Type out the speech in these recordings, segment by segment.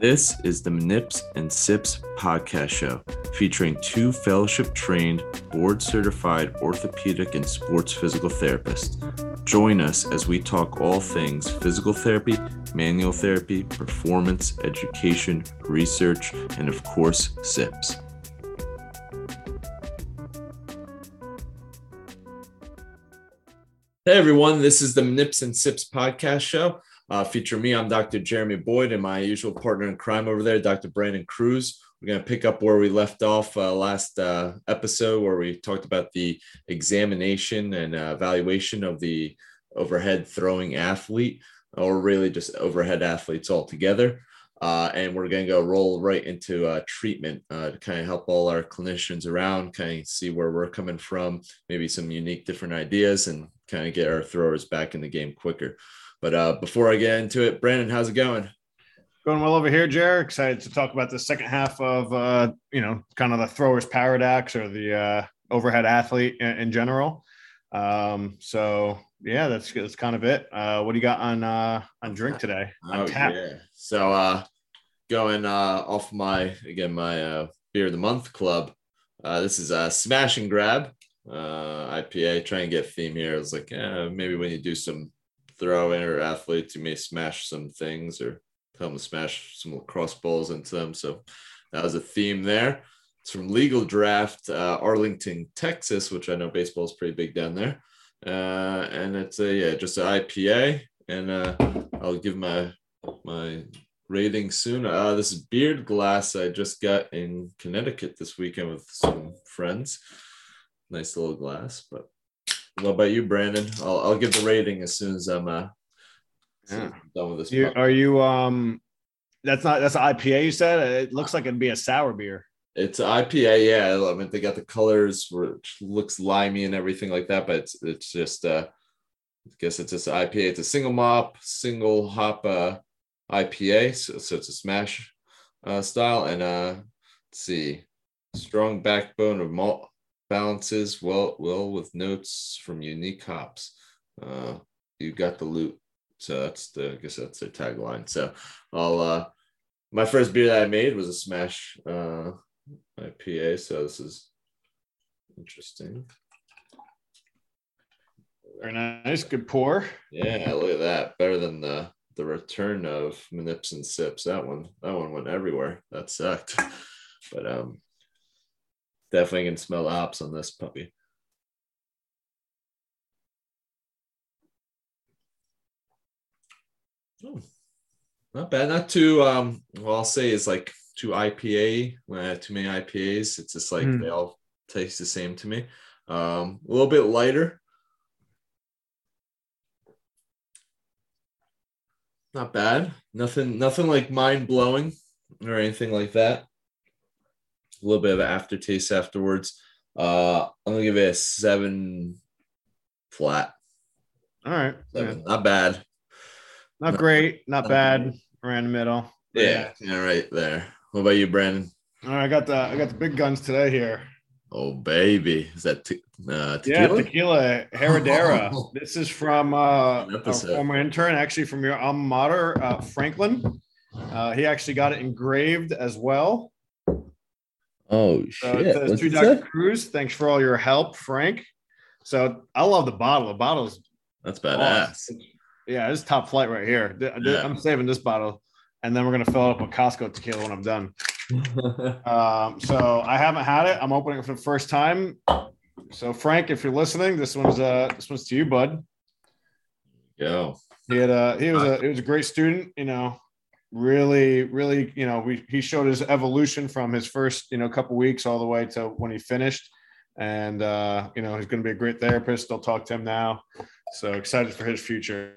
This is the Nips and Sips podcast show featuring two fellowship trained, board certified orthopedic and sports physical therapists. Join us as we talk all things physical therapy, manual therapy, performance, education, research, and of course, SIPs. Hey everyone, this is the Nips and Sips podcast show. Uh, feature me, I'm Dr. Jeremy Boyd, and my usual partner in crime over there, Dr. Brandon Cruz. We're going to pick up where we left off uh, last uh, episode, where we talked about the examination and uh, evaluation of the overhead throwing athlete, or really just overhead athletes altogether. Uh, and we're going to go roll right into uh, treatment to kind of help all our clinicians around, kind of see where we're coming from, maybe some unique different ideas, and kind of get our throwers back in the game quicker. But uh, before I get into it, Brandon, how's it going? Going well over here, Jared. Excited to talk about the second half of, uh, you know, kind of the throwers paradox or the uh, overhead athlete in, in general. Um, so yeah, that's that's kind of it. Uh, what do you got on uh, on drink today? On oh, tap. yeah. So uh, going uh, off my again my uh, beer of the month club. Uh, this is a smash and grab uh, IPA. Try and get theme here. I was like, yeah, maybe when you do some throwing or athletes, you may smash some things or tell them smash some cross balls into them. So that was a theme there. It's from Legal Draft, uh, Arlington, Texas, which I know baseball is pretty big down there. Uh, and it's a yeah, just an IPA, and uh, I'll give my my rating soon. Uh, this is Beard Glass I just got in Connecticut this weekend with some friends. Nice little glass, but what about you, Brandon? I'll, I'll give the rating as soon as I'm uh, Yeah. done with this. You, are you um? That's not that's IPA. You said it looks like it'd be a sour beer. It's IPA, yeah. I mean, they got the colors which looks limey and everything like that, but it's it's just uh, I guess it's just IPA. It's a single mop, single hop uh, IPA, so, so it's a smash uh, style, and uh, let's see, strong backbone of malt balances well well with notes from unique hops. Uh, you got the loot, so that's the I guess that's their tagline. So I'll uh, my first beer that I made was a smash. Uh, IPA, so this is interesting. Very nice, good pour. Yeah, look at that. Better than the the return of Manips and Sips. That one, that one went everywhere. That sucked. But um definitely can smell hops on this puppy. Oh, not bad. Not too um well I'll say is like too IPA when I have too many IPAs. It's just like Hmm. they all taste the same to me. Um, a little bit lighter. Not bad. Nothing, nothing like mind blowing or anything like that. A little bit of an aftertaste afterwards. Uh, I'm gonna give it a seven flat. All right, Seven. Yeah. Not bad. not great, not bad. In the middle. Yeah, yeah, right there. What about you, Brandon? All right, I got the I got the big guns today here. Oh baby, is that te- uh, Yeah, tequila? tequila Herradura. this is from uh, a former intern, actually from your alma mater, uh, Franklin. Uh, he actually got it engraved as well. Oh So it to Dr. Cruz, thanks for all your help, Frank. So I love the bottle. The bottle's That's badass. awesome. Yeah, it's top flight right here. Yeah. I'm saving this bottle, and then we're gonna fill it up with Costco tequila when I'm done. Um, so I haven't had it. I'm opening it for the first time. So Frank, if you're listening, this one's uh this one's to you, bud. Yo, He had he was a he was a great student, you know, really, really, you know, we he showed his evolution from his first, you know, couple weeks all the way to when he finished. And uh, you know, he's gonna be a great therapist. I'll talk to him now. So excited for his future.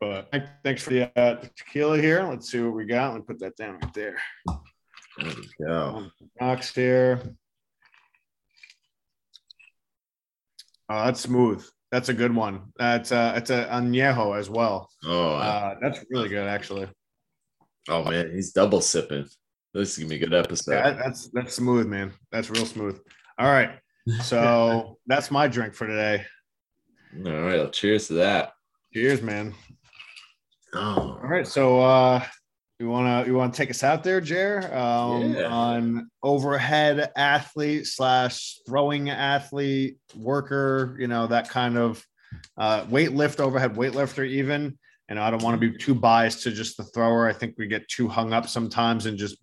But thanks for the uh, tequila here. Let's see what we got. Let me put that down right there. there we go. Box here. Oh, that's smooth. That's a good one. That's uh it's a añejo as well. Oh. Uh, that's really good actually. Oh man, he's double sipping. This is gonna be a good episode. Yeah, that's that's smooth, man. That's real smooth. All right. So that's my drink for today. All right, well, cheers to that. Cheers, man. Oh, All right. So uh you want to you want to take us out there, Jer, um, yeah. on overhead athlete slash throwing athlete worker, you know that kind of uh, weight lift overhead weightlifter even. And I don't want to be too biased to just the thrower. I think we get too hung up sometimes in just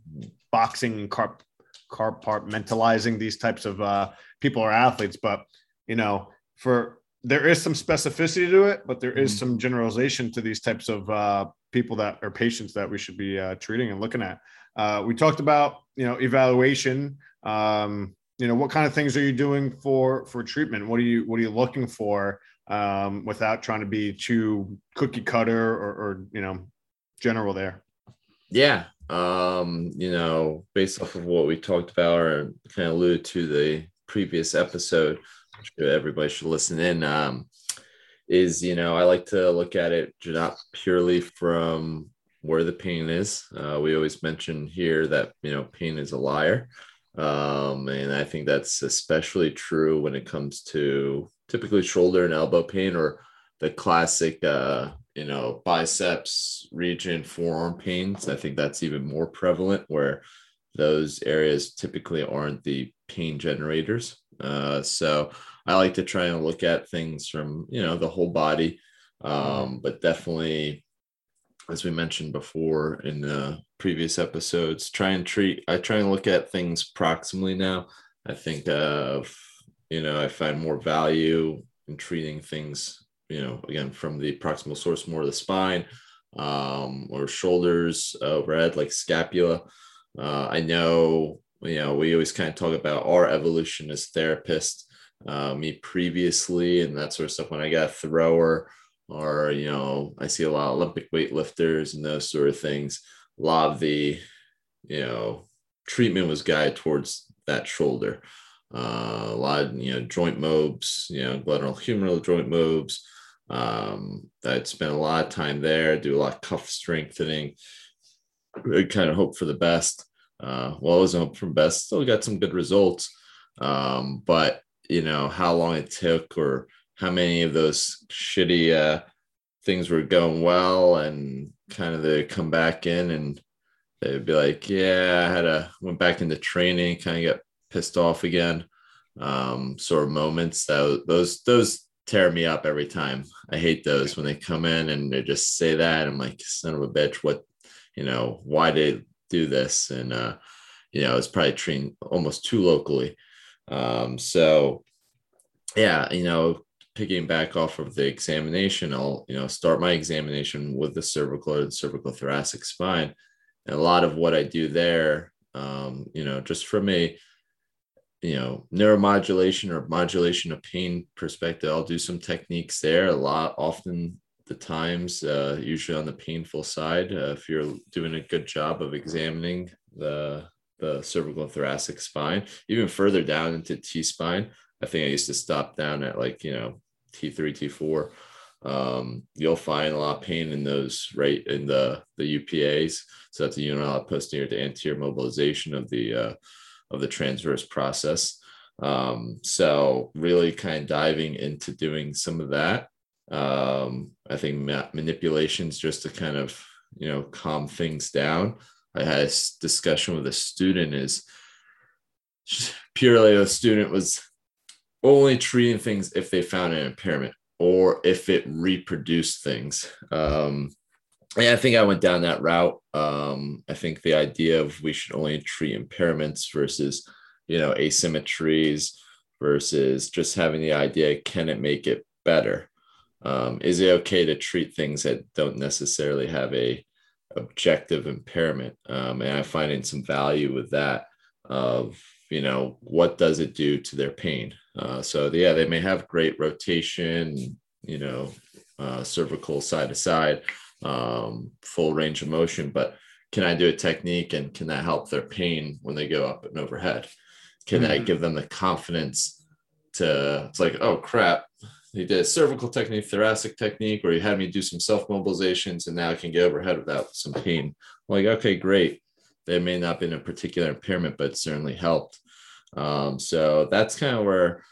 boxing and carp compartmentalizing these types of uh, people or athletes. But you know, for there is some specificity to it, but there is mm-hmm. some generalization to these types of uh, people that are patients that we should be uh, treating and looking at. Uh, we talked about you know evaluation. Um, you know, what kind of things are you doing for for treatment? What are you what are you looking for um, without trying to be too cookie cutter or, or you know general there? Yeah, um, you know, based off of what we talked about or kind of alluded to the previous episode, everybody should listen in. Um, is you know I like to look at it not purely from where the pain is. Uh, we always mention here that you know pain is a liar, um, and I think that's especially true when it comes to typically shoulder and elbow pain or the classic uh, you know biceps region forearm pains. I think that's even more prevalent where those areas typically aren't the pain generators. Uh, so I like to try and look at things from you know the whole body, um, but definitely, as we mentioned before in the previous episodes, try and treat. I try and look at things proximally now. I think of you know I find more value in treating things you know again from the proximal source more of the spine um, or shoulders overhead like scapula. Uh, I know you know we always kind of talk about our evolution as therapists uh, me previously and that sort of stuff when I got a thrower or you know I see a lot of Olympic weightlifters and those sort of things. A lot of the you know treatment was guided towards that shoulder. Uh, a lot of you know joint mobs, you know glenohumeral joint mobs. Um, I'd spent a lot of time there, do a lot of cuff strengthening. Really kind of hope for the best. Uh, well, I wasn't hope for the best. Still got some good results. Um, but you know how long it took or how many of those shitty uh, things were going well and kind of they come back in and they'd be like yeah i had a went back into training kind of got pissed off again um, sort of moments that those those tear me up every time. I hate those when they come in and they just say that. I'm like son of a bitch what you know why did they do this? And uh you know it's probably trained almost too locally. Um, so yeah, you know, picking back off of the examination, I'll, you know, start my examination with the cervical or the cervical thoracic spine. And a lot of what I do there, um, you know, just from a, you know, neuromodulation or modulation of pain perspective, I'll do some techniques there a lot, often the times, uh, usually on the painful side. Uh, if you're doing a good job of examining the the cervical and thoracic spine, even further down into T spine. I think I used to stop down at like, you know, T3, T4. Um, you'll find a lot of pain in those right in the the UPAs. So that's a unilateral posterior to anterior mobilization of the uh, of the transverse process. Um, so really kind of diving into doing some of that. Um, I think ma- manipulations just to kind of you know calm things down I had a discussion with a student is purely a student was only treating things if they found an impairment or if it reproduced things. Um, and I think I went down that route. Um, I think the idea of we should only treat impairments versus, you know, asymmetries versus just having the idea, can it make it better? Um, is it okay to treat things that don't necessarily have a objective impairment. Um, and I find in some value with that of, you know, what does it do to their pain? Uh, so yeah, they may have great rotation, you know, uh, cervical side to side, um, full range of motion, but can I do a technique and can that help their pain when they go up and overhead? Can mm-hmm. I give them the confidence to, it's like, oh crap, he did a cervical technique, thoracic technique, where he had me do some self mobilizations, and now I can get overhead without some pain. I'm like, okay, great. There may not been a particular impairment, but certainly helped. Um, so that's kind of where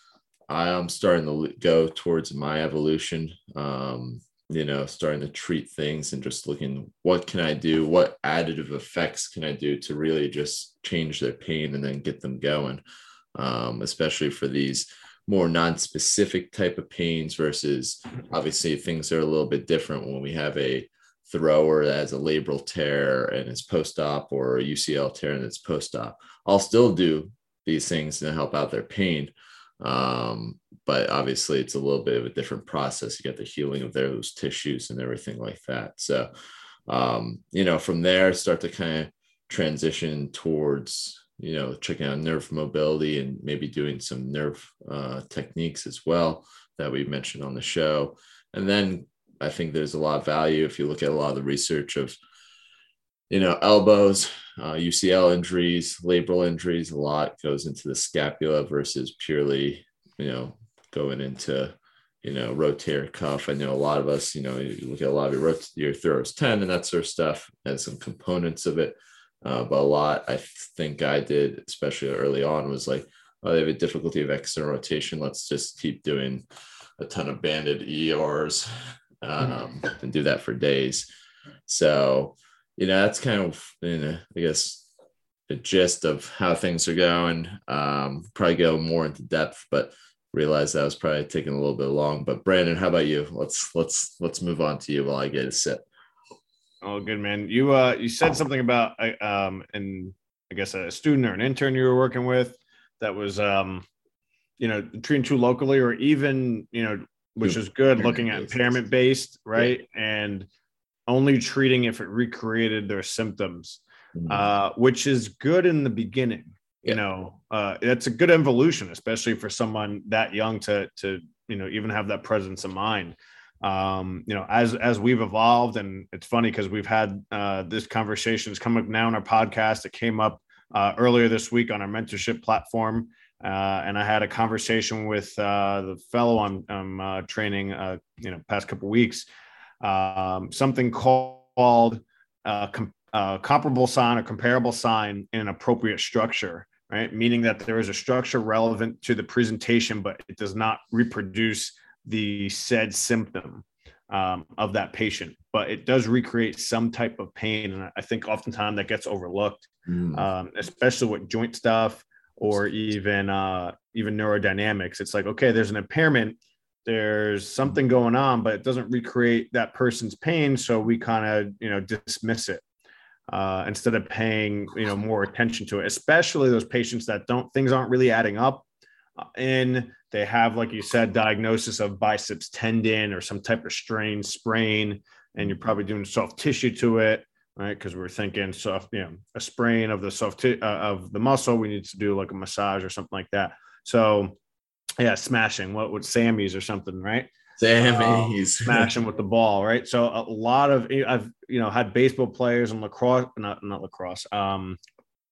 I am starting to go towards my evolution. Um, you know, starting to treat things and just looking what can I do? What additive effects can I do to really just change their pain and then get them going? Um, especially for these more non-specific type of pains versus obviously things are a little bit different when we have a thrower that has a labral tear and it's post-op or a UCL tear and it's post-op. I'll still do these things to help out their pain. Um, but obviously it's a little bit of a different process. You get the healing of those tissues and everything like that. So, um, you know, from there, start to kind of transition towards, you know, checking out nerve mobility and maybe doing some nerve uh, techniques as well that we mentioned on the show. And then I think there's a lot of value if you look at a lot of the research of, you know, elbows, uh, UCL injuries, labral injuries. A lot goes into the scapula versus purely, you know, going into you know rotator cuff. I know a lot of us, you know, you look at a lot of your rot- your Thrower's Ten and that sort of stuff and some components of it. Uh, but a lot I think I did, especially early on, was like, oh, they have a difficulty of external rotation. Let's just keep doing a ton of banded ERs um, and do that for days. So, you know, that's kind of, you know, I guess the gist of how things are going. Um, probably go more into depth, but realized that was probably taking a little bit long. But Brandon, how about you? Let's let's let's move on to you while I get a sit. Oh, good man. You uh you said something about uh, um and I guess a student or an intern you were working with that was um you know treating too locally or even you know which is good looking at impairment based right yeah. and only treating if it recreated their symptoms mm-hmm. uh which is good in the beginning you know uh, it's a good evolution especially for someone that young to to you know even have that presence of mind. Um, you know as as we've evolved and it's funny because we've had uh, this conversation is coming up now in our podcast it came up uh, earlier this week on our mentorship platform. Uh, and I had a conversation with uh, the fellow I'm, I'm uh, training, uh, you know, past couple weeks, um, something called uh, com- uh, comparable sign or comparable sign in an appropriate structure right? Meaning that there is a structure relevant to the presentation, but it does not reproduce the said symptom um, of that patient, but it does recreate some type of pain. And I think oftentimes that gets overlooked, mm. um, especially with joint stuff or even uh, even neurodynamics. It's like, okay, there's an impairment, there's something going on, but it doesn't recreate that person's pain. So we kind of, you know, dismiss it uh, instead of paying you know more attention to it especially those patients that don't things aren't really adding up uh, and they have like you said diagnosis of biceps tendon or some type of strain sprain and you're probably doing soft tissue to it right because we're thinking soft you know a sprain of the soft t- uh, of the muscle we need to do like a massage or something like that so yeah smashing what would sammy's or something right Damn, um, he's smashing with the ball, right? So a lot of I've you know had baseball players and lacrosse, not not lacrosse, um,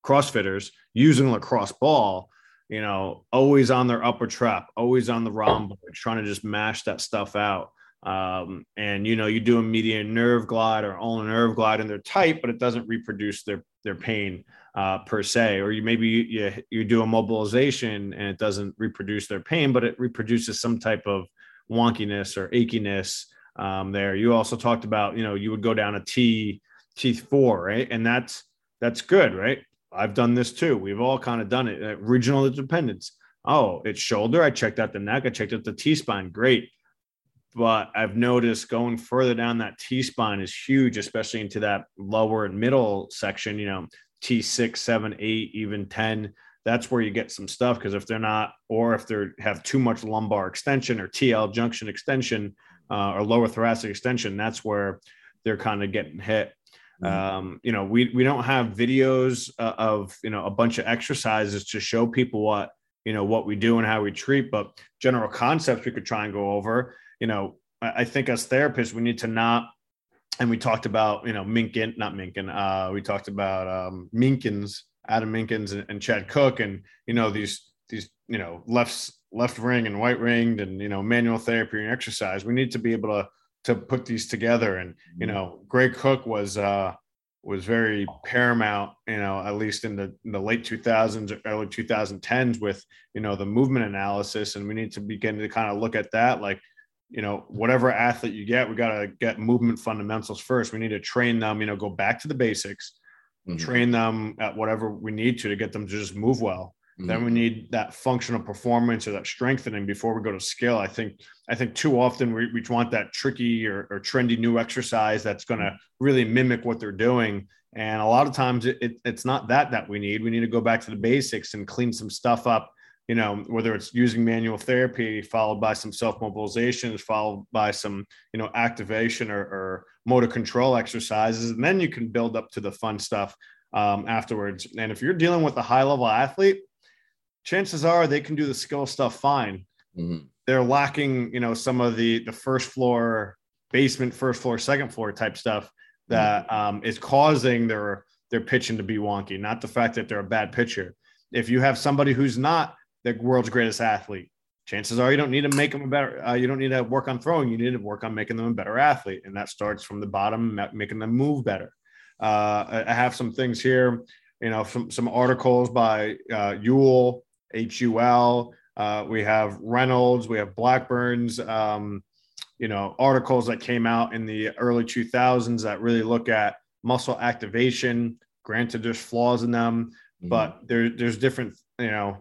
CrossFitters using lacrosse ball, you know, always on their upper trap, always on the rhomboid, trying to just mash that stuff out. Um, and you know, you do a median nerve glide or ulnar nerve glide, and they're tight, but it doesn't reproduce their their pain uh, per se. Or you maybe you, you do a mobilization and it doesn't reproduce their pain, but it reproduces some type of wonkiness or achiness um, there. You also talked about, you know, you would go down a T T four, right? And that's that's good, right? I've done this too. We've all kind of done it. Uh, regional independence. Oh, it's shoulder. I checked out the neck. I checked out the T spine. Great. But I've noticed going further down that T spine is huge, especially into that lower and middle section, you know, T six, seven, eight, even 10 that's where you get some stuff because if they're not, or if they have too much lumbar extension or TL junction extension uh, or lower thoracic extension, that's where they're kind of getting hit. Mm-hmm. Um, you know, we we don't have videos uh, of you know a bunch of exercises to show people what you know what we do and how we treat, but general concepts we could try and go over. You know, I, I think as therapists we need to not and we talked about you know Minkin, not Minkin. Uh, we talked about um, Meakins Adam Meakins and, and Chad Cook, and you know these these you know left left ring and white ringed, and you know manual therapy and exercise. We need to be able to to put these together. And you mm-hmm. know, Gray Cook was uh, was very paramount. You know, at least in the in the late 2000s, early 2010s, with you know the movement analysis, and we need to begin to kind of look at that like you know, whatever athlete you get, we got to get movement fundamentals first. We need to train them, you know, go back to the basics, mm-hmm. train them at whatever we need to to get them to just move well. Mm-hmm. Then we need that functional performance or that strengthening before we go to skill. I think I think too often we, we want that tricky or, or trendy new exercise that's going to really mimic what they're doing. And a lot of times it, it, it's not that that we need. We need to go back to the basics and clean some stuff up. You know, whether it's using manual therapy followed by some self mobilizations, followed by some you know activation or, or motor control exercises, and then you can build up to the fun stuff um, afterwards. And if you're dealing with a high level athlete, chances are they can do the skill stuff fine. Mm-hmm. They're lacking, you know, some of the the first floor, basement, first floor, second floor type stuff that mm-hmm. um, is causing their their pitching to be wonky. Not the fact that they're a bad pitcher. If you have somebody who's not the world's greatest athlete, chances are you don't need to make them a better. Uh, you don't need to work on throwing. You need to work on making them a better athlete, and that starts from the bottom, making them move better. Uh, I have some things here, you know, some some articles by uh, Ewell HUL. Uh, we have Reynolds. We have Blackburn's. Um, you know, articles that came out in the early 2000s that really look at muscle activation. Granted, there's flaws in them, mm-hmm. but there, there's different. You know,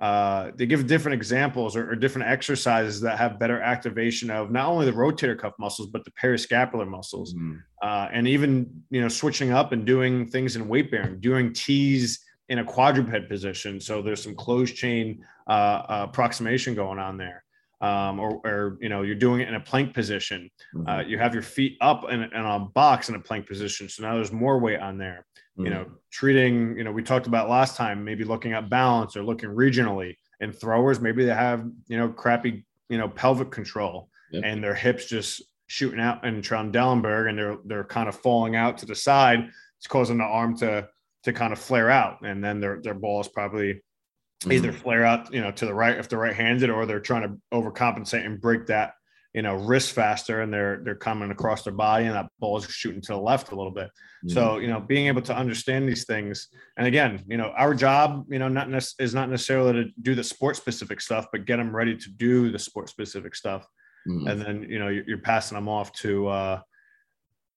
uh, they give different examples or, or, different exercises that have better activation of not only the rotator cuff muscles but the periscapular muscles, mm-hmm. uh, and even you know switching up and doing things in weight bearing, doing T's in a quadruped position. So there's some closed chain uh, uh, approximation going on there. Um, or, or, you know, you're doing it in a plank position. Mm-hmm. Uh, you have your feet up in, in, a box in a plank position. So now there's more weight on there. Mm-hmm. You know, treating, you know, we talked about last time, maybe looking at balance or looking regionally. And throwers, maybe they have, you know, crappy, you know, pelvic control yep. and their hips just shooting out in Trendelenburg and they're they're kind of falling out to the side. It's causing the arm to to kind of flare out, and then their their ball is probably either flare out, you know, to the right if they're right-handed, or they're trying to overcompensate and break that, you know, wrist faster, and they're they're coming across their body, and that ball is shooting to the left a little bit. Mm-hmm. So you know, being able to understand these things, and again, you know, our job, you know, not is not necessarily to do the sport specific stuff, but get them ready to do the sport specific stuff, mm-hmm. and then you know, you're, you're passing them off to. uh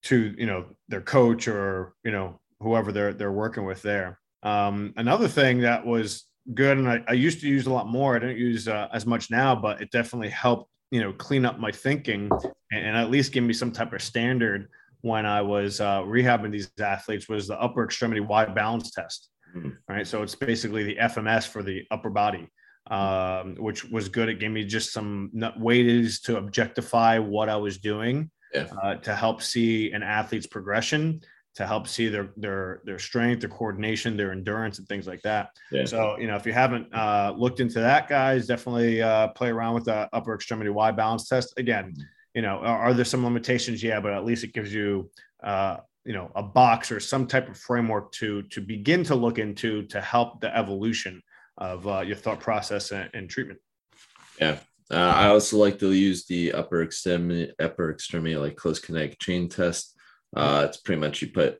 to you know their coach or you know whoever they're they're working with there. Um, another thing that was good, and I, I, used to use a lot more. I don't use uh, as much now, but it definitely helped you know clean up my thinking and, at least give me some type of standard when I was uh, rehabbing these athletes. Was the upper extremity Y balance test. Mm-hmm. Right, so it's basically the FMS for the upper body. Um, which was good. It gave me just some ways to objectify what I was doing yeah. uh, to help see an athlete's progression to help see their their their strength, their coordination, their endurance, and things like that. Yeah. So you know, if you haven't uh, looked into that, guys, definitely uh, play around with the upper extremity Y balance test. Again, mm-hmm. you know, are, are, there some limitations? Yeah, but at least it gives you uh, you know a box or some type of framework to to begin to look into to help the evolution of uh, your thought process and, and treatment. Yeah. Uh, I also like to use the upper extremity, upper extremity, like close kinetic chain test uh, it's pretty much you put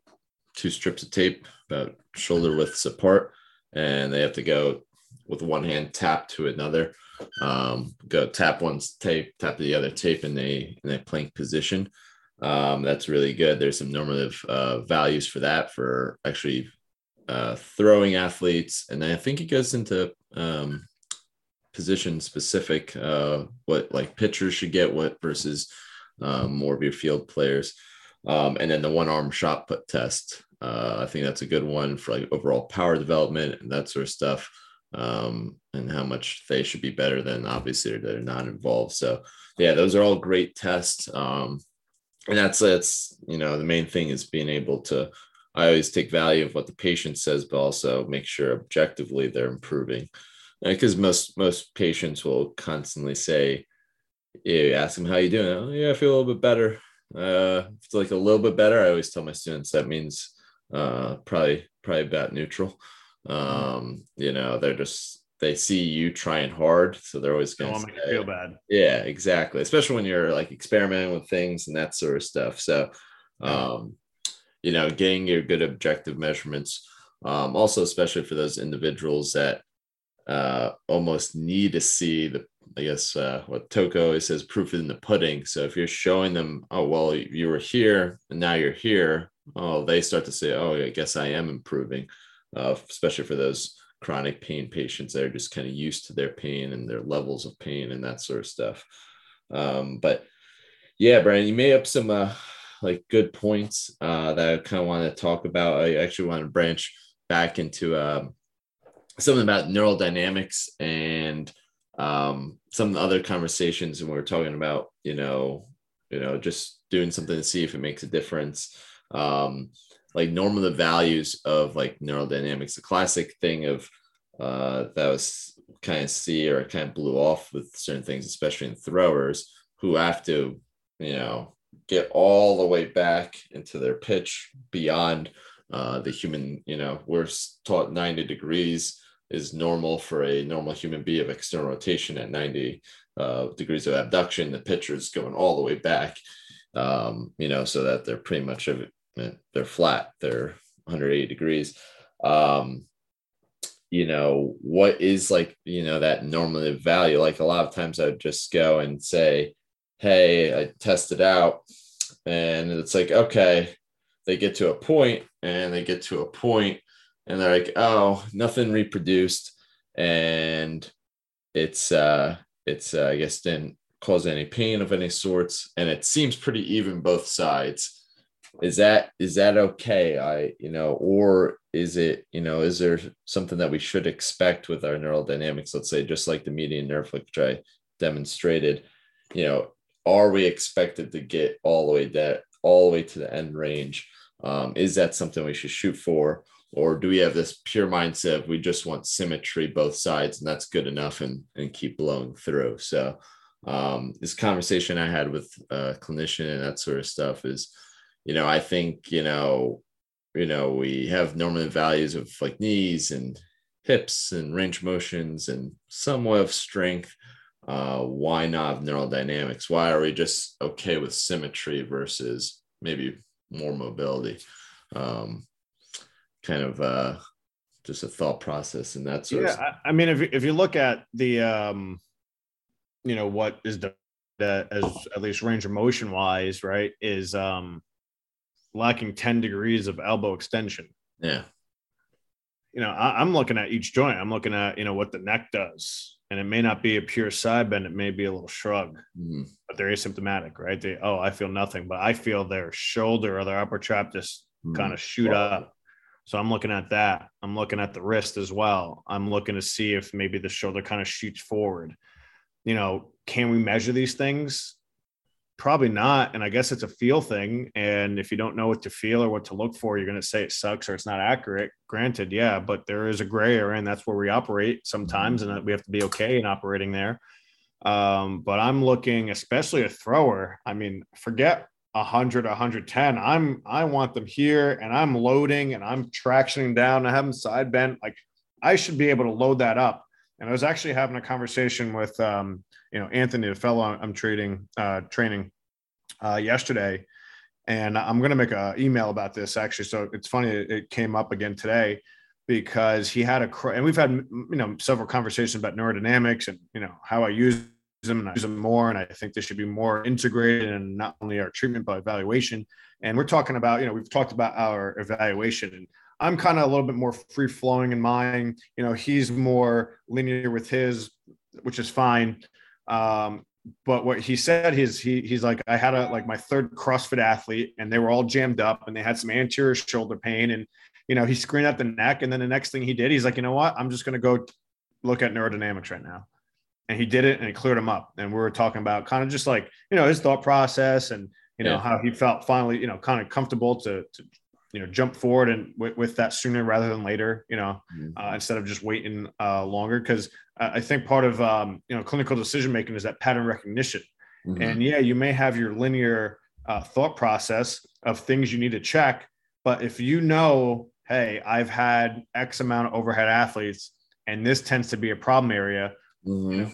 two strips of tape about shoulder widths apart, and they have to go with one hand tap to another. Um, go tap one's tape, tap the other tape in a in a plank position. Um, that's really good. There's some normative uh, values for that for actually uh, throwing athletes, and I think it goes into um, position specific. Uh, what like pitchers should get what versus um, more of your field players. Um, and then the one arm shot put test. Uh, I think that's a good one for like overall power development and that sort of stuff. Um, and how much they should be better than obviously they're not involved. So yeah, those are all great tests. Um, and that's that's you know the main thing is being able to. I always take value of what the patient says, but also make sure objectively they're improving. Because most most patients will constantly say, "You ask them how you doing? Oh, yeah, I feel a little bit better." Uh, if it's like a little bit better, I always tell my students that means uh, probably probably about neutral. Um, you know, they're just they see you trying hard, so they're always going to feel bad. Yeah, exactly. Especially when you're like experimenting with things and that sort of stuff. So, um, you know, getting your good objective measurements. Um, also, especially for those individuals that uh, almost need to see the I guess uh, what Toko always says, proof in the pudding. So if you're showing them, oh well, you were here and now you're here, oh, they start to say, oh, I guess I am improving, uh, especially for those chronic pain patients that are just kind of used to their pain and their levels of pain and that sort of stuff. Um, but yeah, Brian, you made up some uh, like good points uh, that I kind of want to talk about. I actually want to branch back into um, something about neural dynamics and um, some other conversations, and we are talking about you know, you know, just doing something to see if it makes a difference. Um, like normative values of like neural dynamics, the classic thing of uh, that was kind of see or kind of blew off with certain things, especially in throwers who have to, you know, get all the way back into their pitch beyond uh, the human, you know, we're taught 90 degrees is normal for a normal human being of external rotation at 90 uh, degrees of abduction. The pitcher is going all the way back, um, you know, so that they're pretty much they're flat. They're 180 degrees. Um, you know, what is like, you know, that normative value? Like a lot of times I would just go and say, Hey, I tested out. And it's like, okay, they get to a point and they get to a point and they're like, oh, nothing reproduced. And it's, uh, it's, uh, I guess, didn't cause any pain of any sorts. And it seems pretty even both sides. Is that is that okay? I you know or is it you know is there something that we should expect with our neural dynamics? Let's say just like the median nerve which i demonstrated you know are we expected to get all the way that all the way to the end range? Um, is that something we should shoot for or do we have this pure mindset of we just want symmetry both sides and that's good enough and and keep blowing through so um, this conversation i had with a clinician and that sort of stuff is you know, I think, you know, you know, we have normative values of like knees and hips and range motions and somewhat of strength. Uh, why not neural dynamics? Why are we just okay with symmetry versus maybe more mobility? Um, kind of uh, just a thought process and that sort yeah, of stuff. I, I mean, if, if you look at the, um, you know, what is the, as at least range of motion wise, right, is um, lacking 10 degrees of elbow extension. Yeah. You know, I, am looking at each joint. I'm looking at, you know, what the neck does. And it may not be a pure side bend, it may be a little shrug, mm-hmm. but they're asymptomatic, right? They, oh, I feel nothing, but I feel their shoulder or their upper trap just mm-hmm. kind of shoot wow. up. So I'm looking at that. I'm looking at the wrist as well. I'm looking to see if maybe the shoulder kind of shoots forward. You know, can we measure these things? Probably not. And I guess it's a feel thing. And if you don't know what to feel or what to look for, you're going to say it sucks or it's not accurate. Granted, yeah, but there is a gray area and that's where we operate sometimes. And we have to be okay in operating there. Um, but I'm looking, especially a thrower. I mean, forget 100, 110. I'm, I want them here and I'm loading and I'm tractioning down. I have them side bent. Like I should be able to load that up. And I was actually having a conversation with, um, you know Anthony, the fellow I'm trading uh, training uh, yesterday, and I'm going to make an email about this actually. So it's funny it came up again today because he had a and we've had you know several conversations about neurodynamics and you know how I use them and I use them more and I think they should be more integrated in not only our treatment but evaluation. And we're talking about you know we've talked about our evaluation and I'm kind of a little bit more free flowing in mine. You know, he's more linear with his, which is fine. Um, but what he said is he he's like I had a like my third CrossFit athlete and they were all jammed up and they had some anterior shoulder pain and you know he screened out the neck and then the next thing he did he's like you know what I'm just to go look at neurodynamics right now and he did it and it cleared him up and we were talking about kind of just like you know his thought process and you know yeah. how he felt finally you know kind of comfortable to, to you know jump forward and with, with that sooner rather than later you know mm-hmm. uh, instead of just waiting uh, longer because i think part of um, you know clinical decision making is that pattern recognition mm-hmm. and yeah you may have your linear uh, thought process of things you need to check but if you know hey i've had x amount of overhead athletes and this tends to be a problem area mm-hmm.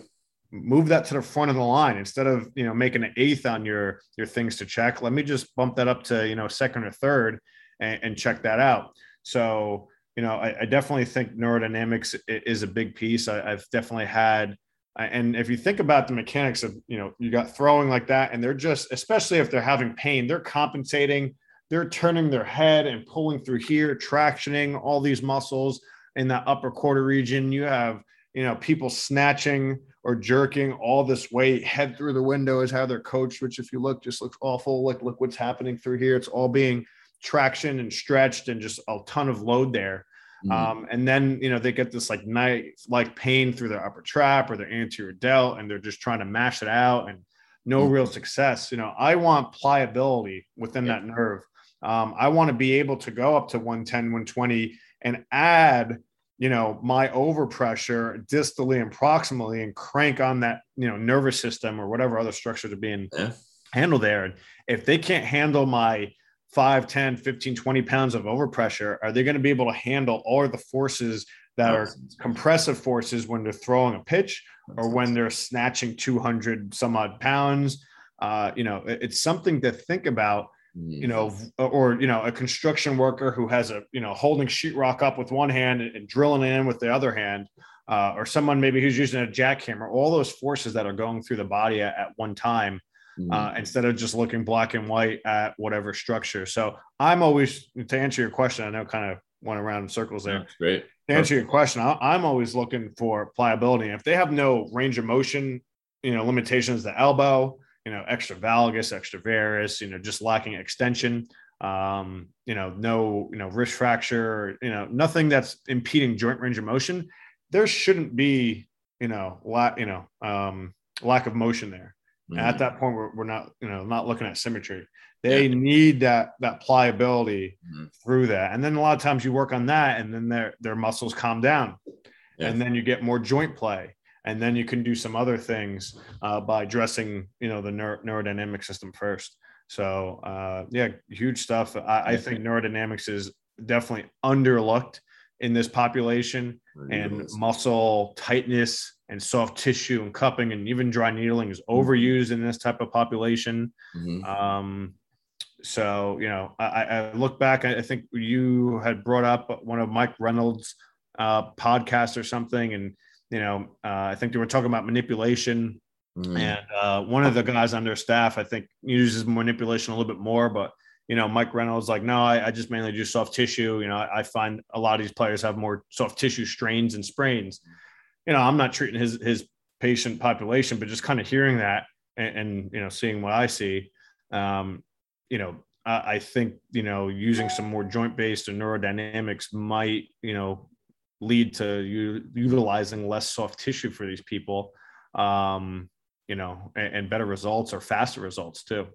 move that to the front of the line instead of you know making an eighth on your your things to check let me just bump that up to you know second or third and, and check that out. So, you know, I, I, definitely think neurodynamics is a big piece. I, have definitely had And if you think about the mechanics of, you know, you got throwing like that, and they're just, especially if they're having pain, they're compensating, they're turning their head and pulling through here, tractioning all these muscles in that upper quarter region. You have, you know, people snatching or jerking all this weight, head through the window is how they're coached, which if you look, just looks awful. Like, look what's happening through here. It's all being traction and stretched and just a ton of load there. Mm-hmm. Um, and then you know they get this like knife like pain through their upper trap or their anterior delt, and they're just trying to mash it out and no mm-hmm. real success. You know, I want pliability within yeah. that nerve. Um, I want to be able to go up to 110, 120 and add, you know, my overpressure distally and proximally and crank on that, you know, nervous system or whatever other structures are being yeah. handled there. And if they can't handle my 5, 10, 15, 20 pounds of overpressure, are they going to be able to handle all the forces that are compressive forces when they're throwing a pitch or when they're snatching 200 some odd pounds? Uh, you know, it's something to think about, you know, or, you know, a construction worker who has a, you know, holding sheetrock up with one hand and, and drilling in with the other hand. Uh, or someone maybe who's using a jackhammer, all those forces that are going through the body at, at one time mm-hmm. uh, instead of just looking black and white at whatever structure. So I'm always to answer your question. I know kind of went around in circles there. That's great. To answer your question, I'm always looking for pliability. If they have no range of motion, you know, limitations, the elbow, you know, extra valgus, extra varus, you know, just lacking extension, um, you know, no, you know, wrist fracture, you know, nothing that's impeding joint range of motion. There shouldn't be, you know, lack, you know, um, lack of motion there. Mm-hmm. At that point, we're, we're not, you know, not looking at symmetry. They yeah. need that that pliability mm-hmm. through that, and then a lot of times you work on that, and then their their muscles calm down, yeah. and then you get more joint play, and then you can do some other things uh, by addressing, you know, the neuro- neurodynamic system first. So uh, yeah, huge stuff. I, I think neurodynamics is definitely underlooked in this population and muscle tightness and soft tissue and cupping and even dry needling is mm-hmm. overused in this type of population. Mm-hmm. Um, so, you know, I, I, look back, I think you had brought up one of Mike Reynolds' uh, podcasts or something. And, you know, uh, I think they were talking about manipulation. Mm-hmm. And uh, one of the guys on their staff, I think, uses manipulation a little bit more, but you know, Mike Reynolds like, no, I, I, just mainly do soft tissue. You know, I, I, find a lot of these players have more soft tissue strains and sprains. You know, I'm not treating his his patient population, but just kind of hearing that and, and you know, seeing what I see, um, you know, I, I think you know, using some more joint based and neurodynamics might you know lead to u- utilizing less soft tissue for these people, um, you know, and, and better results or faster results too.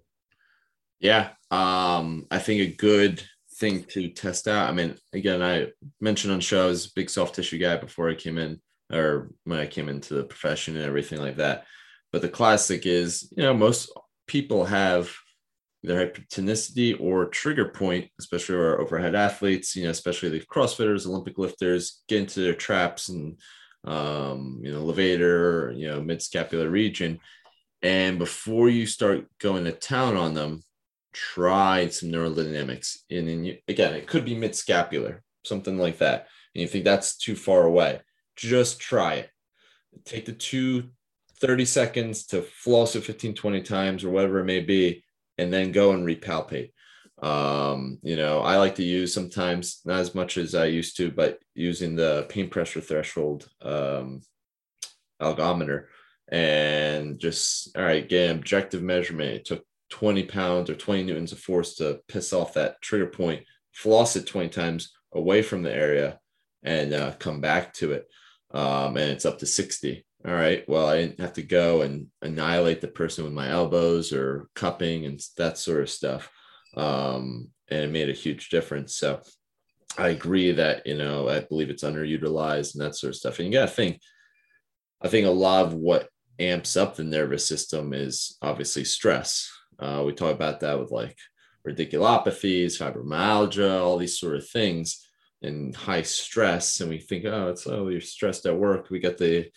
Yeah, um, I think a good thing to test out. I mean, again, I mentioned on show I was a big soft tissue guy before I came in, or when I came into the profession and everything like that. But the classic is, you know, most people have their hypertonicity or trigger point, especially our overhead athletes, you know, especially the CrossFitters, Olympic lifters, get into their traps and, um, you know, levator, you know, mid scapular region. And before you start going to town on them, try some neurodynamics. And, and again, it could be mid scapular, something like that. And you think that's too far away, just try it. Take the two 30 seconds to floss it 15, 20 times or whatever it may be, and then go and repalpate. Um, you know, I like to use sometimes, not as much as I used to, but using the pain pressure threshold um, algometer and just, all right, get an objective measurement. It took 20 pounds or 20 newtons of force to piss off that trigger point, floss it 20 times away from the area and uh, come back to it. Um, and it's up to 60. All right. Well, I didn't have to go and annihilate the person with my elbows or cupping and that sort of stuff. Um, and it made a huge difference. So I agree that, you know, I believe it's underutilized and that sort of stuff. And you got to think, I think a lot of what amps up the nervous system is obviously stress uh, we talk about that with like radiculopathies, fibromyalgia, all these sort of things, and high stress. And we think, oh, it's oh, you're stressed at work. We got the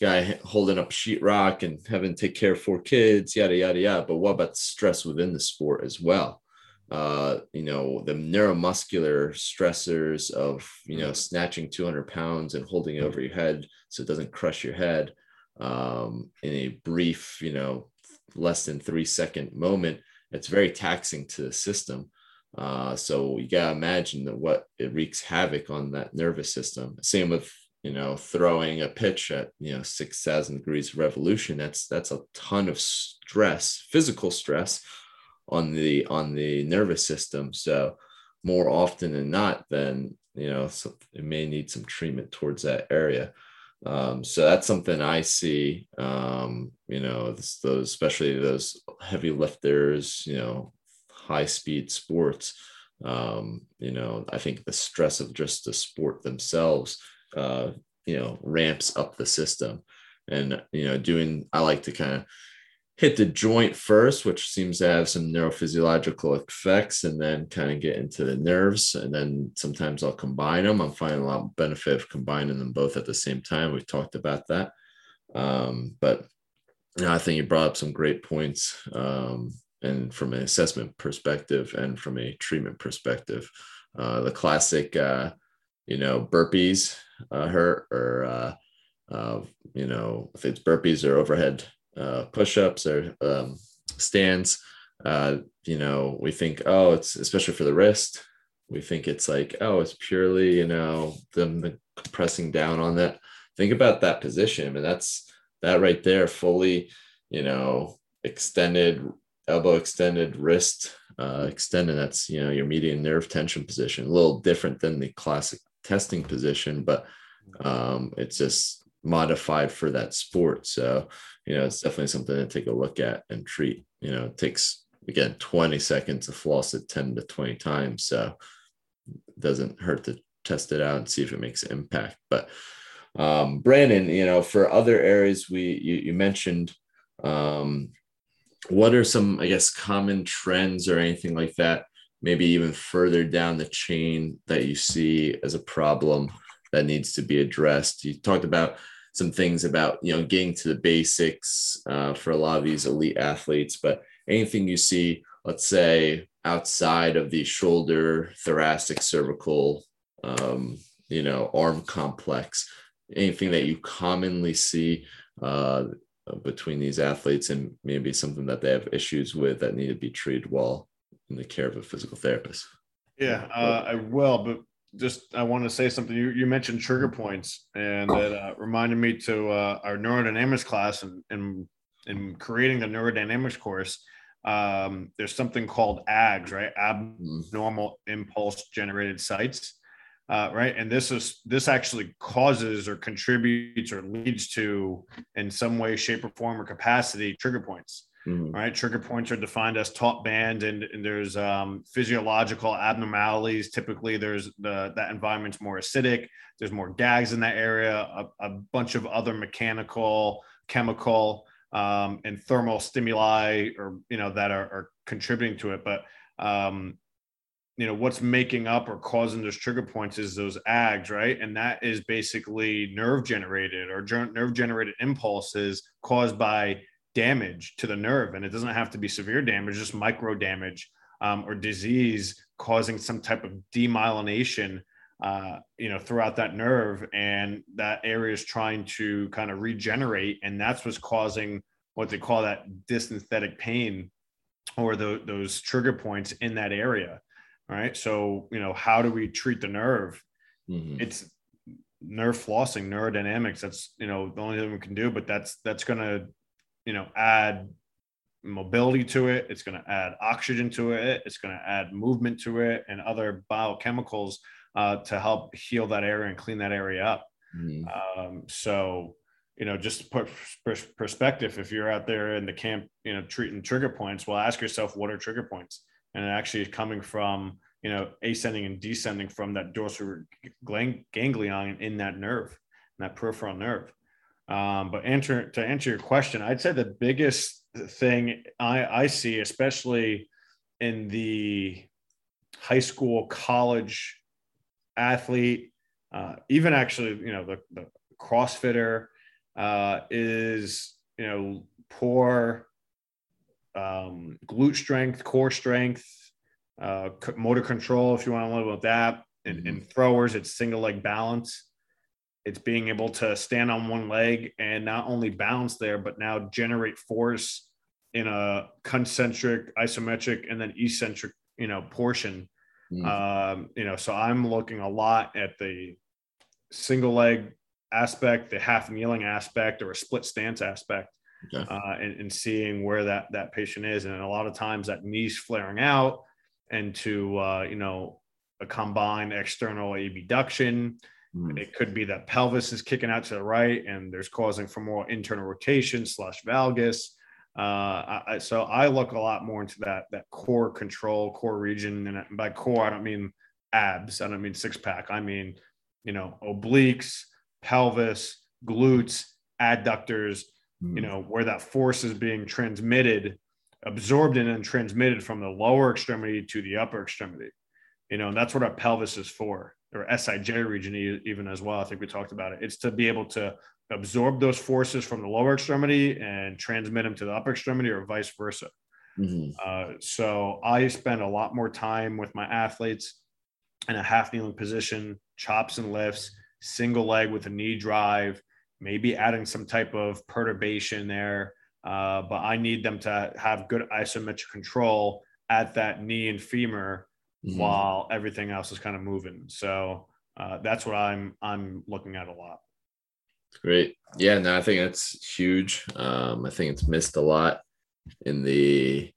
guy holding up sheetrock and having to take care of four kids, yada yada yada. But what about stress within the sport as well? Uh, you know, the neuromuscular stressors of you know snatching 200 pounds and holding it over your head so it doesn't crush your head. um, in a brief, you know, less than three second moment, it's very taxing to the system. Uh, so you gotta imagine that what it wreaks havoc on that nervous system. Same with you know throwing a pitch at you know six thousand degrees of revolution. That's that's a ton of stress, physical stress on the on the nervous system. So more often than not, then you know so it may need some treatment towards that area. Um, so that's something I see. Um, you know, this, those especially those heavy lifters, you know, high speed sports. Um, you know, I think the stress of just the sport themselves, uh, you know, ramps up the system. And you know, doing I like to kind of hit the joint first, which seems to have some neurophysiological effects, and then kind of get into the nerves. And then sometimes I'll combine them. I'm finding a lot of benefit of combining them both at the same time. We've talked about that. Um, but you know, I think you brought up some great points. Um, and from an assessment perspective and from a treatment perspective. Uh, the classic, uh, you know, burpees uh, hurt or, uh, uh, you know, if it's burpees or overhead uh, push-ups or um, stands uh, you know we think oh it's especially for the wrist we think it's like oh it's purely you know them pressing down on that. Think about that position. And that's that right there fully you know extended elbow extended wrist uh, extended that's you know your median nerve tension position a little different than the classic testing position but um, it's just modified for that sport. So, you know, it's definitely something to take a look at and treat. You know, it takes again 20 seconds to floss it 10 to 20 times. So it doesn't hurt to test it out and see if it makes an impact. But um, Brandon, you know, for other areas we you, you mentioned um, what are some, I guess, common trends or anything like that, maybe even further down the chain that you see as a problem that needs to be addressed? You talked about some things about you know getting to the basics uh, for a lot of these elite athletes but anything you see let's say outside of the shoulder thoracic cervical um, you know arm complex anything that you commonly see uh, between these athletes and maybe something that they have issues with that need to be treated well in the care of a physical therapist yeah uh, i will but just I want to say something. You, you mentioned trigger points, and it uh, reminded me to uh, our neurodynamics class and in, in, in, creating the neurodynamics course. Um, there's something called AGS, right? Abnormal impulse generated sites, uh, right? And this is this actually causes or contributes or leads to, in some way, shape, or form or capacity, trigger points. Mm-hmm. Right. Trigger points are defined as taut band and, and there's um, physiological abnormalities. Typically there's the, that environment's more acidic. There's more gags in that area, a, a bunch of other mechanical, chemical, um, and thermal stimuli or, you know, that are, are contributing to it. But, um, you know, what's making up or causing those trigger points is those AGs, right? And that is basically nerve generated or nerve generated impulses caused by damage to the nerve and it doesn't have to be severe damage just micro damage um, or disease causing some type of demyelination uh, you know throughout that nerve and that area is trying to kind of regenerate and that's what's causing what they call that dysesthetic pain or the, those trigger points in that area right so you know how do we treat the nerve mm-hmm. it's nerve flossing neurodynamics that's you know the only thing we can do but that's that's going to you know add mobility to it. It's going to add oxygen to it. It's going to add movement to it and other biochemicals uh, to help heal that area and clean that area up. Mm-hmm. um, so you know just to put pers- perspective if you're out there in the camp you know treating trigger points well ask yourself what are trigger points? And it actually is coming from you know ascending and descending from that dorsal ganglion in that nerve in that peripheral nerve um, but answer to answer your question, I'd say the biggest thing I, I see, especially in the high school, college athlete, uh, even actually, you know, the, the CrossFitter uh, is, you know, poor um, glute strength, core strength, uh, motor control, if you want to level with that. And in mm-hmm. throwers, it's single leg balance it's being able to stand on one leg and not only balance there, but now generate force in a concentric, isometric, and then eccentric, you know, portion. Mm. Um, you know, so I'm looking a lot at the single leg aspect, the half kneeling aspect, or a split stance aspect, okay. uh, and, and, seeing where that that patient is. And a lot of times that knee's flaring out, and to uh, you know a combined external abduction Mm. It could be that pelvis is kicking out to the right and there's causing for more internal rotation slash valgus. Uh, I, so I look a lot more into that that core control, core region, and by core I don't mean abs, I don't mean six pack. I mean you know obliques, pelvis, glutes, adductors. Mm. You know where that force is being transmitted, absorbed and then transmitted from the lower extremity to the upper extremity. You know, and that's what our pelvis is for or SIJ region even as well. I think we talked about it. It's to be able to absorb those forces from the lower extremity and transmit them to the upper extremity or vice versa. Mm-hmm. Uh, so I spend a lot more time with my athletes in a half kneeling position, chops and lifts, single leg with a knee drive, maybe adding some type of perturbation there. Uh, but I need them to have good isometric control at that knee and femur mm-hmm. while everything else is kind of moving. So uh, that's what I'm I'm looking at a lot. Great. Yeah, no, I think that's huge. Um, I think it's missed a lot in the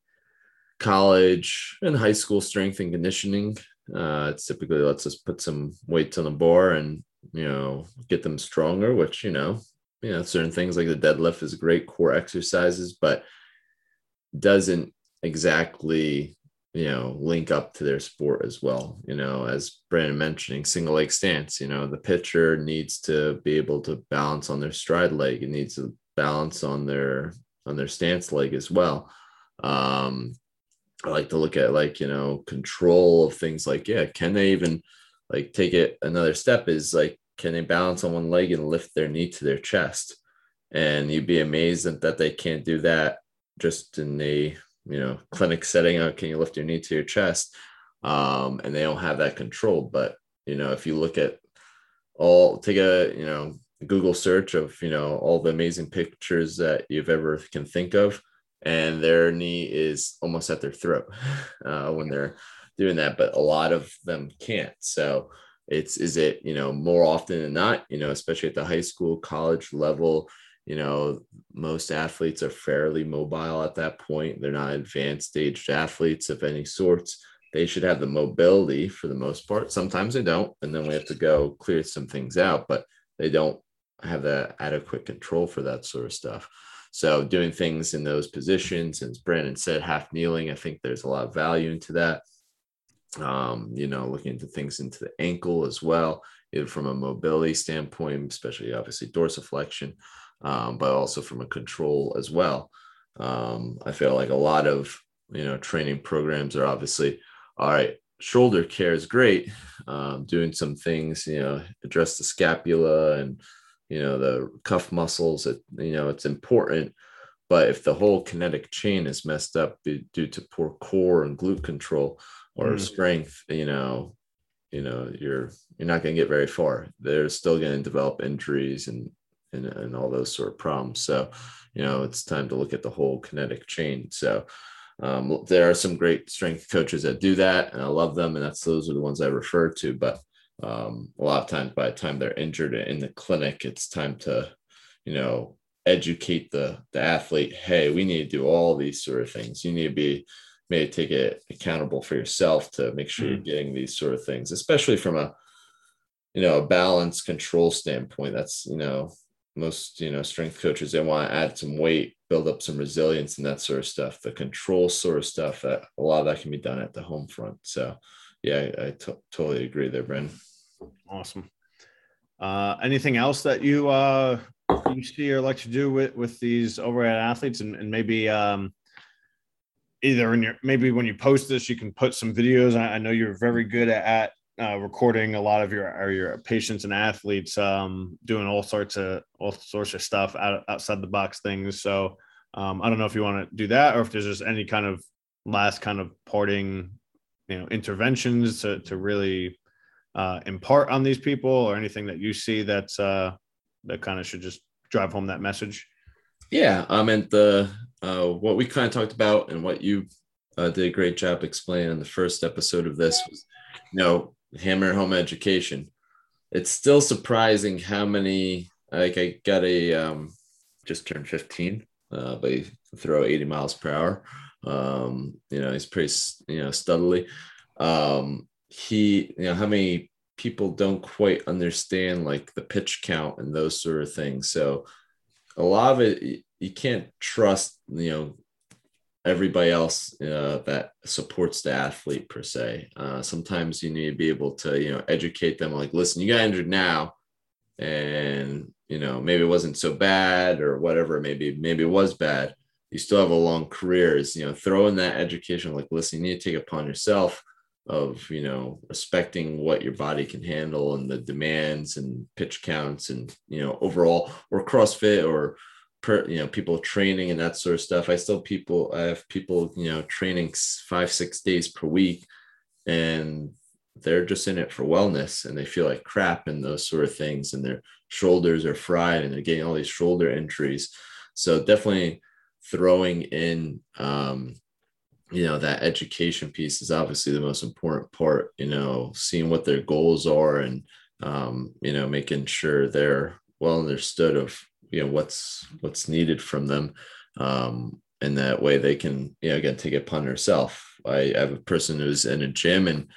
college and high school strength and conditioning. Uh, it's typically lets us put some weights on the bar and you know get them stronger, which you know, you know, certain things like the deadlift is great core exercises, but doesn't exactly you know link up to their sport as well you know as brandon mentioning single leg stance you know the pitcher needs to be able to balance on their stride leg. It needs to balance on their on their stance leg as well. Um i like to look at like you know control of things like yeah can they even like take it another step is like can they balance on one leg and lift their knee to their chest? And you'd be amazed that they can't do that just in a you know clinic setting out can you lift your knee to your chest? Um, and they don't have that control but you know if you look at all take a you know google search of you know all the amazing pictures that you've ever can think of and their knee is almost at their throat uh, when they're doing that but a lot of them can't. So it's is it you know more often than not you know especially at the high school college level you know, most athletes are fairly mobile at that point. They're not advanced aged athletes of any sorts. They should have the mobility for the most part. Sometimes they don't, and then we have to go clear some things out, but they don't have the adequate control for that sort of stuff. So doing things in those positions, as Brandon said, half kneeling, I think there's a lot of value into that. Um, you know, looking into things into the ankle as well, from a mobility standpoint, especially obviously dorsiflexion um, but also from a control as well. Um, I feel like a lot of you know training programs are obviously all right. Shoulder care is great. Um, doing some things, you know, address the scapula and you know the cuff muscles. It, you know, it's important. But if the whole kinetic chain is messed up due to poor core and glute control or mm. strength, you know, you know, you're you're not going to get very far. They're still going to develop injuries and and, and all those sort of problems. So, you know, it's time to look at the whole kinetic chain. So, um, there are some great strength coaches that do that, and I love them, and that's those are the ones I refer to. But um, a lot of times, by the time they're injured in the clinic, it's time to, you know, educate the the athlete. Hey, we need to do all these sort of things. You need to be maybe take it accountable for yourself to make sure mm-hmm. you're getting these sort of things, especially from a you know a balance control standpoint. That's you know most you know strength coaches they want to add some weight build up some resilience and that sort of stuff the control sort of stuff that a lot of that can be done at the home front. So yeah I, I t- totally agree there bren awesome. Uh, anything else that you uh, you see or like to do with with these overhead athletes and, and maybe um, either in your maybe when you post this you can put some videos. I, I know you're very good at, uh, recording a lot of your your patients and athletes um, doing all sorts of all sorts of stuff out, outside the box things. So um, I don't know if you want to do that or if there's just any kind of last kind of parting, you know, interventions to to really uh, impart on these people, or anything that you see that's uh, that kind of should just drive home that message? Yeah, I meant the uh, what we kind of talked about and what you uh, did a great job explaining in the first episode of this was, you know, hammer home education. It's still surprising how many. Like I got a um, just turned 15, uh, but he throw 80 miles per hour. Um, you know, he's pretty, you know, steadily. Um, he, you know, how many people don't quite understand like the pitch count and those sort of things. So a lot of it, you can't trust, you know, everybody else uh, that supports the athlete per se. Uh, sometimes you need to be able to, you know, educate them like, listen, you got injured now and you know maybe it wasn't so bad or whatever maybe maybe it was bad you still have a long career is you know throw in that education like listen you need to take upon yourself of you know respecting what your body can handle and the demands and pitch counts and you know overall or crossfit or per, you know people training and that sort of stuff. I still people i have people you know training five six days per week and they're just in it for wellness and they feel like crap and those sort of things and their shoulders are fried and they're getting all these shoulder injuries. So definitely throwing in um, you know that education piece is obviously the most important part you know seeing what their goals are and um, you know making sure they're well understood of you know what's what's needed from them um, and that way they can you know again take it upon herself. I have a person who's in a gym and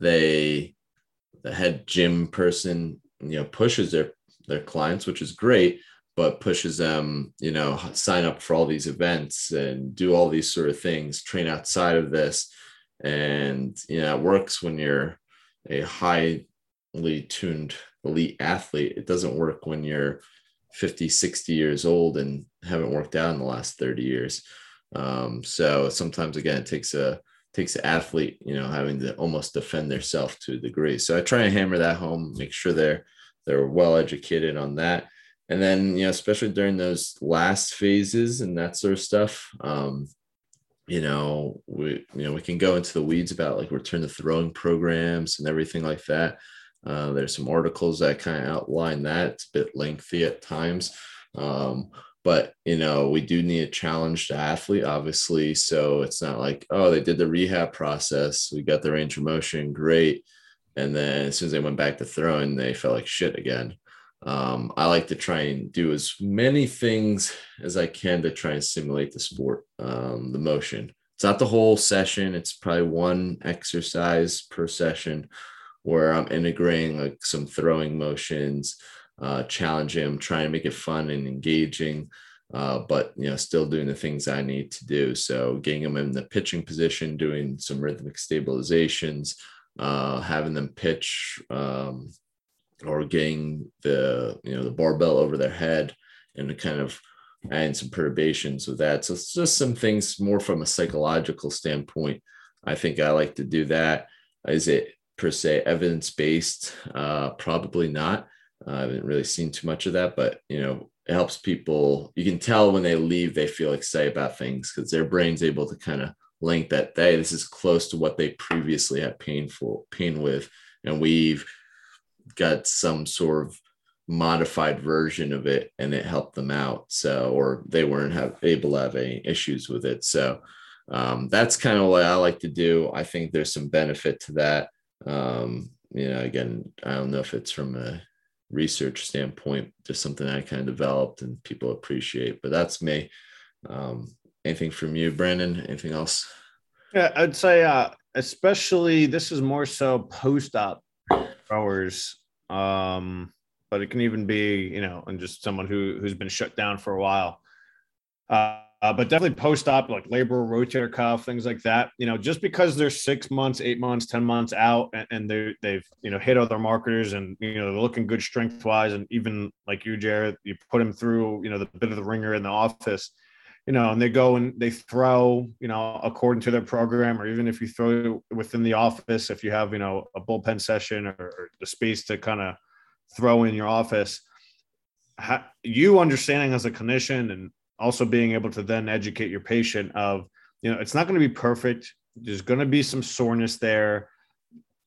they the head gym person you know pushes their their clients which is great but pushes them you know sign up for all these events and do all these sort of things train outside of this. And you know it works when you're a highly tuned elite athlete. It doesn't work when you're 50 60 years old and haven't worked out in the last 30 years um, so sometimes again it takes a takes an athlete, you know, having to almost defend themselves to a degree. So I try and hammer that home, make sure they're they're well educated on that. And then, you know, especially during those last phases and that sort of stuff, um, you know, we you know we can go into the weeds about like return to throwing programs and everything like that. Uh, there's some articles that kind of outline that. It's a bit lengthy at times. Um, but you know we do need a challenge to athlete obviously. So it's not like oh they did the rehab process. We got the range of motion. Great. And then as soon as they went back to throwing they felt like shit again. Um, i like to try and do as many things as i can to try and simulate the sport um, the motion. It's not the whole session. It's probably one exercise per session where i'm integrating like some throwing motions uh, challenging them, trying to make it fun and engaging, uh, but you know, still doing the things I need to do. So getting them in the pitching position, doing some rhythmic stabilizations, uh, having them pitch, um, or getting the you know the barbell over their head, and kind of adding some perturbations with that. So it's just some things more from a psychological standpoint. I think I like to do that. Is it per se evidence based? Uh, probably not. Uh, I haven't really seen too much of that, but you know, it helps people. You can tell when they leave, they feel excited about things because their brain's able to kind of link that. Hey, this is close to what they previously had painful pain with, and we've got some sort of modified version of it, and it helped them out. So, or they weren't have, able to have any issues with it. So, um, that's kind of what I like to do. I think there's some benefit to that. Um, you know, again, I don't know if it's from a research standpoint, just something I kind of developed and people appreciate. But that's me. Um, anything from you, Brandon? Anything else? Yeah, I'd say uh, especially this is more so post-op growers. Um, but it can even be, you know, and just someone who who's been shut down for a while. Uh, uh, but definitely post-op, like labral rotator cuff, things like that. You know, just because they're six months, eight months, ten months out, and, and they they've you know hit other markers, and you know they're looking good strength-wise, and even like you, Jared, you put them through you know the bit of the ringer in the office, you know, and they go and they throw you know according to their program, or even if you throw within the office, if you have you know a bullpen session or, or the space to kind of throw in your office. you understanding as a clinician and also being able to then educate your patient of you know it's not going to be perfect there's going to be some soreness there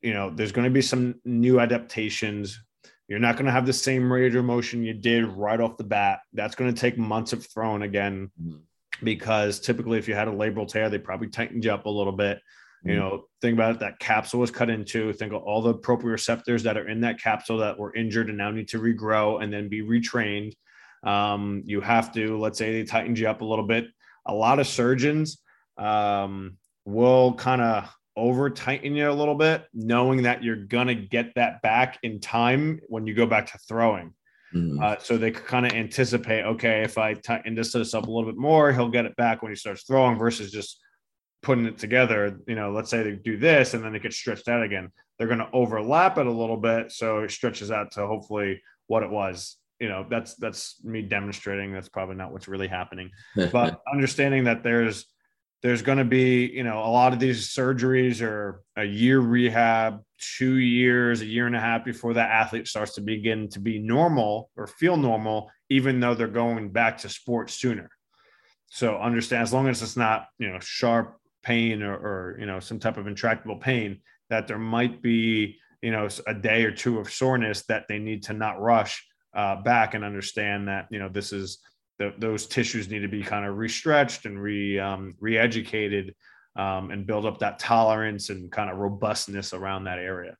you know, there's going to be some new adaptations. You're not going to have the same range of motion you did right off the bat. That's going to take months of throwing again, mm-hmm. because typically, if you had a labral tear, they probably tightened you up a little bit. You mm-hmm. know, think about it. That capsule was cut into. Think of all the proprioceptors that are in that capsule that were injured and now need to regrow and then be retrained. Um, you have to, let's say, they tightened you up a little bit. A lot of surgeons um, will kind of over tighten you a little bit, knowing that you're gonna get that back in time when you go back to throwing. Mm-hmm. Uh, so they kind of anticipate, okay, if I tighten this, this up a little bit more, he'll get it back when he starts throwing versus just putting it together, you know, let's say they do this and then it gets stretched out again. They're going to overlap it a little bit. So it stretches out to hopefully what it was. You know, that's that's me demonstrating. That's probably not what's really happening. but understanding that there's there's going to be, you know, a lot of these surgeries are a year rehab, two years, a year and a half before that athlete starts to begin to be normal or feel normal, even though they're going back to sports sooner. So understand as long as it's not, you know, sharp pain or, or you know some type of intractable pain that there might be you know a day or two of soreness that they need to not rush uh, back and understand that you know this is the, those tissues need to be kind of restretched and re um, re-educated um, and build up that tolerance and kind of robustness around that area.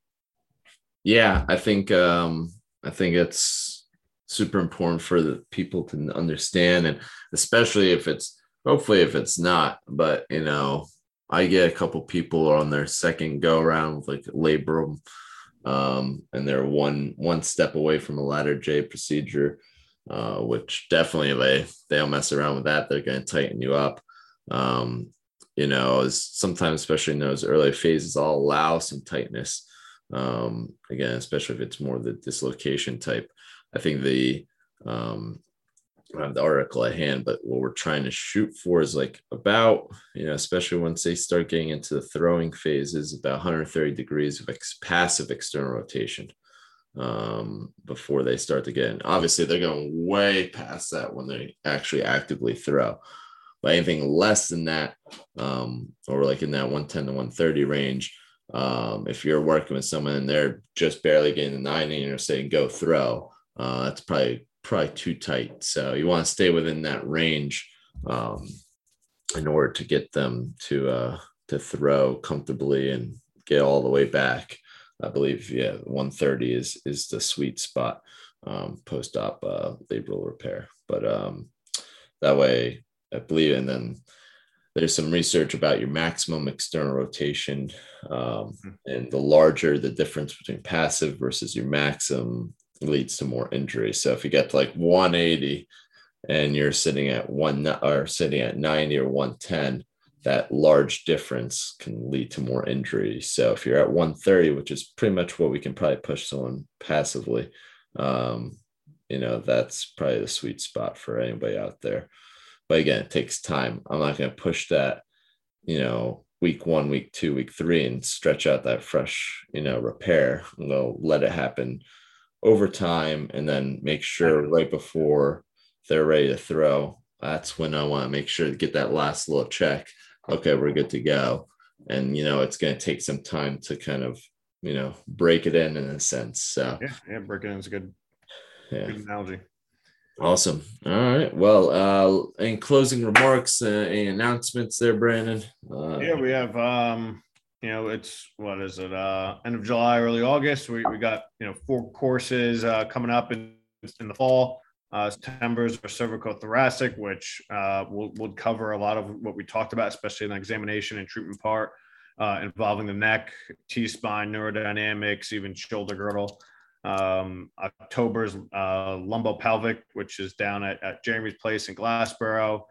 Yeah i think um, i think it's super important for the people to understand and especially if it's hopefully if it's not but you know i get a couple people on their second go around with like labrum um, and they're one one step away from a Latarjet procedure uh, which definitely they they don't mess around with that. They're going to tighten you up. Um, you know sometimes especially in those early phases i'll allow some tightness. Um, again especially if it's more the dislocation type. I think the um, I have the article at hand, but what we're trying to shoot for is like about, you know, especially once they start getting into the throwing phases, about 130 degrees of ex- passive external rotation um, before they start to get in. Obviously, they're going way past that when they actually actively throw. But anything less than that, um, or like in that 110 to 130 range, um, if you're working with someone and they're just barely getting the 90 and you're saying go throw, uh, that's probably probably too tight. So you want to stay within that range um, in order to get them to uh, to throw comfortably and get all the way back. I believe yeah, 130 is is the sweet spot um, post op uh, labral repair. But um, that way, I believe, and then there's some research about your maximum external rotation um, hmm. and the larger the difference between passive versus your maximum leads to more injury. So if you get to like 180 and you're sitting at one or sitting at 90 or 110, that large difference can lead to more injury. So if you're at 130, which is pretty much what we can probably push someone passively, um, you know, that's probably the sweet spot for anybody out there. But again, it takes time. I'm not going to push that, you know, week one, week two, week three, and stretch out that fresh, you know, repair. I'm going to let it happen over time and then make sure right before they're ready to throw. That's when I want to make sure to get that last little check. Okay, we're good to go. And you know, it's going to take some time to kind of, you know, break it in in a sense. So yeah, yeah, break it in is a good, yeah. good analogy. Awesome. All right. Well, uh, any closing remarks, uh, any announcements there, Brandon? Uh, yeah, we have um, you know, it's what is it? Uh, end of July, early August. We, we got you know four courses uh, coming up in in the fall. Uh, September's for cervical thoracic, which uh, will would cover a lot of what we talked about, especially in the examination and treatment part, uh, involving the neck, T spine, neurodynamics, even shoulder girdle. Um, October's uh, lumbopelvic, which is down at, at Jeremy's place in Glassboro.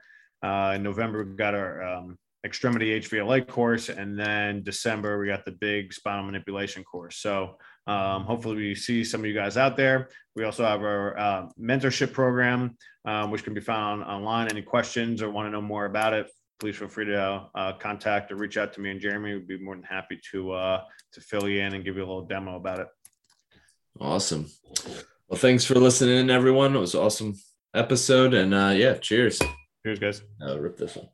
Uh, in November, we've got our um, extremity HVLA course, and then December we got the big spinal manipulation course. So um, hopefully we see some of you guys out there. We also have our uh, mentorship program, um, which can be found online. Any questions or want to know more about it? Please feel free to uh, contact or reach out to me and Jeremy. We'd be more than happy to uh, to fill you in and give you a little demo about it. Awesome. Well, thanks for listening, everyone. It was awesome episode, and uh, yeah, cheers. Cheers, guys. Rip this one.